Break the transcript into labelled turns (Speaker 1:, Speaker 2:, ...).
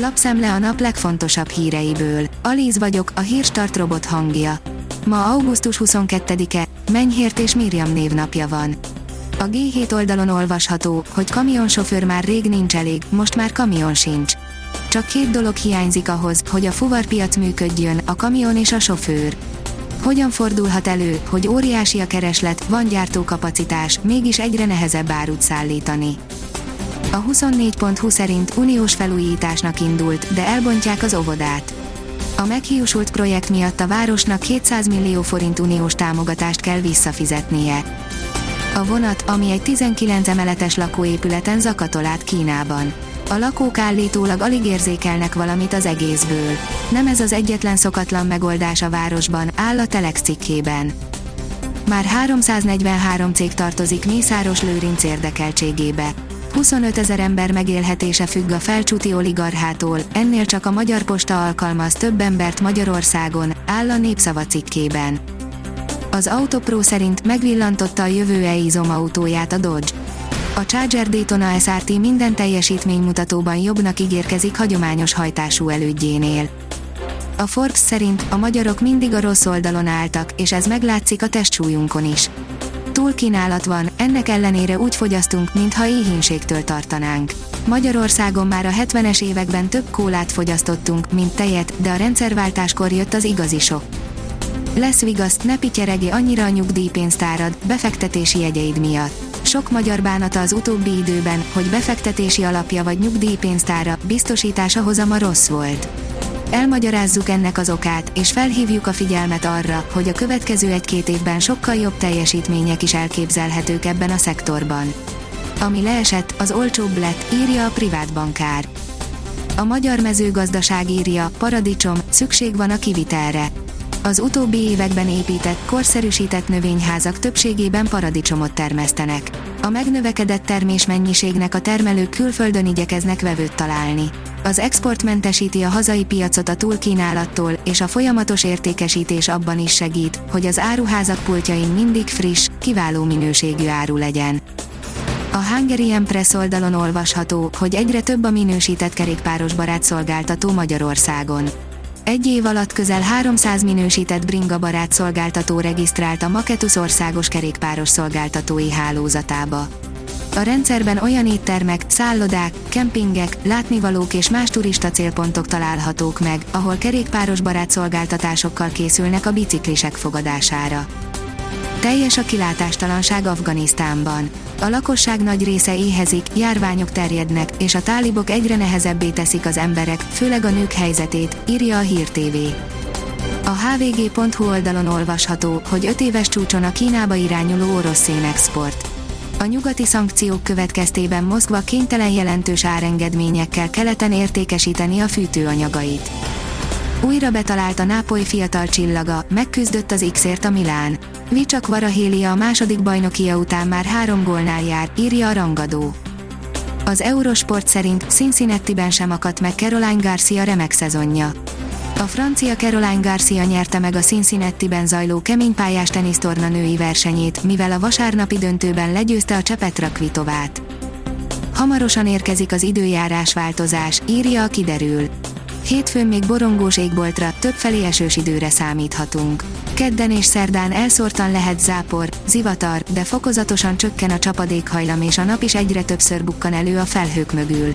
Speaker 1: Lapszemle a nap legfontosabb híreiből. Alíz vagyok, a hírstart robot hangja. Ma augusztus 22-e, Menyhért és Miriam névnapja van. A G7 oldalon olvasható, hogy kamionsofőr már rég nincs elég, most már kamion sincs. Csak két dolog hiányzik ahhoz, hogy a fuvarpiac működjön, a kamion és a sofőr. Hogyan fordulhat elő, hogy óriási a kereslet, van gyártókapacitás, mégis egyre nehezebb árut szállítani. A 24.20 szerint uniós felújításnak indult, de elbontják az óvodát. A meghiúsult projekt miatt a városnak 200 millió forint uniós támogatást kell visszafizetnie. A vonat, ami egy 19 emeletes lakóépületen zakatol át Kínában. A lakók állítólag alig érzékelnek valamit az egészből. Nem ez az egyetlen szokatlan megoldás a városban, áll a Telex cikkében. Már 343 cég tartozik Mészáros Lőrinc érdekeltségébe. 25 ezer ember megélhetése függ a felcsúti oligarchától, ennél csak a Magyar Posta alkalmaz több embert Magyarországon, áll a népszava cikkében. Az Autopro szerint megvillantotta a jövő e-izom autóját a Dodge. A Charger Daytona SRT minden teljesítménymutatóban jobbnak ígérkezik hagyományos hajtású elődjénél. A Forbes szerint a magyarok mindig a rossz oldalon álltak, és ez meglátszik a testsúlyunkon is túl kínálat van, ennek ellenére úgy fogyasztunk, mintha éhínségtől tartanánk. Magyarországon már a 70-es években több kólát fogyasztottunk, mint tejet, de a rendszerváltáskor jött az igazi sok. Lesz vigaszt, ne pityeregi annyira a nyugdíjpénztárad, befektetési jegyeid miatt. Sok magyar bánata az utóbbi időben, hogy befektetési alapja vagy nyugdíjpénztára, biztosítása hozama rossz volt. Elmagyarázzuk ennek az okát, és felhívjuk a figyelmet arra, hogy a következő egy-két évben sokkal jobb teljesítmények is elképzelhetők ebben a szektorban. Ami leesett, az olcsóbb lett, írja a privát bankár. A magyar mezőgazdaság írja, paradicsom, szükség van a kivitelre. Az utóbbi években épített, korszerűsített növényházak többségében paradicsomot termesztenek. A megnövekedett termésmennyiségnek a termelők külföldön igyekeznek vevőt találni. Az export mentesíti a hazai piacot a túlkínálattól, és a folyamatos értékesítés abban is segít, hogy az áruházak pultjain mindig friss, kiváló minőségű áru legyen. A Hungary Press oldalon olvasható, hogy egyre több a minősített kerékpáros barát szolgáltató Magyarországon. Egy év alatt közel 300 minősített bringa barát szolgáltató regisztrált a Maketus országos kerékpáros szolgáltatói hálózatába. A rendszerben olyan éttermek, szállodák, kempingek, látnivalók és más turista célpontok találhatók meg, ahol kerékpáros barát szolgáltatásokkal készülnek a biciklisek fogadására. Teljes a kilátástalanság Afganisztánban. A lakosság nagy része éhezik, járványok terjednek, és a tálibok egyre nehezebbé teszik az emberek, főleg a nők helyzetét, írja a Hír TV. A hvg.hu oldalon olvasható, hogy öt éves csúcson a Kínába irányuló orosz szénexport. A nyugati szankciók következtében Moszkva kénytelen jelentős árengedményekkel keleten értékesíteni a fűtőanyagait. Újra betalált a Nápoly fiatal csillaga, megküzdött az X-ért a Milán. Vicsak Varahélia a második bajnokia után már három gólnál jár, írja a rangadó. Az Eurosport szerint Cincinnati-ben sem akadt meg Caroline Garcia remek szezonja. A francia Caroline Garcia nyerte meg a Cincinnati-ben zajló keménypályás tenisztorna női versenyét, mivel a vasárnapi döntőben legyőzte a Csepetra Kvitovát. Hamarosan érkezik az időjárás változás, írja a kiderül. Hétfőn még borongós égboltra, többfelé esős időre számíthatunk. Kedden és szerdán elszórtan lehet zápor, zivatar, de fokozatosan csökken a csapadékhajlam és a nap is egyre többször bukkan elő a felhők mögül.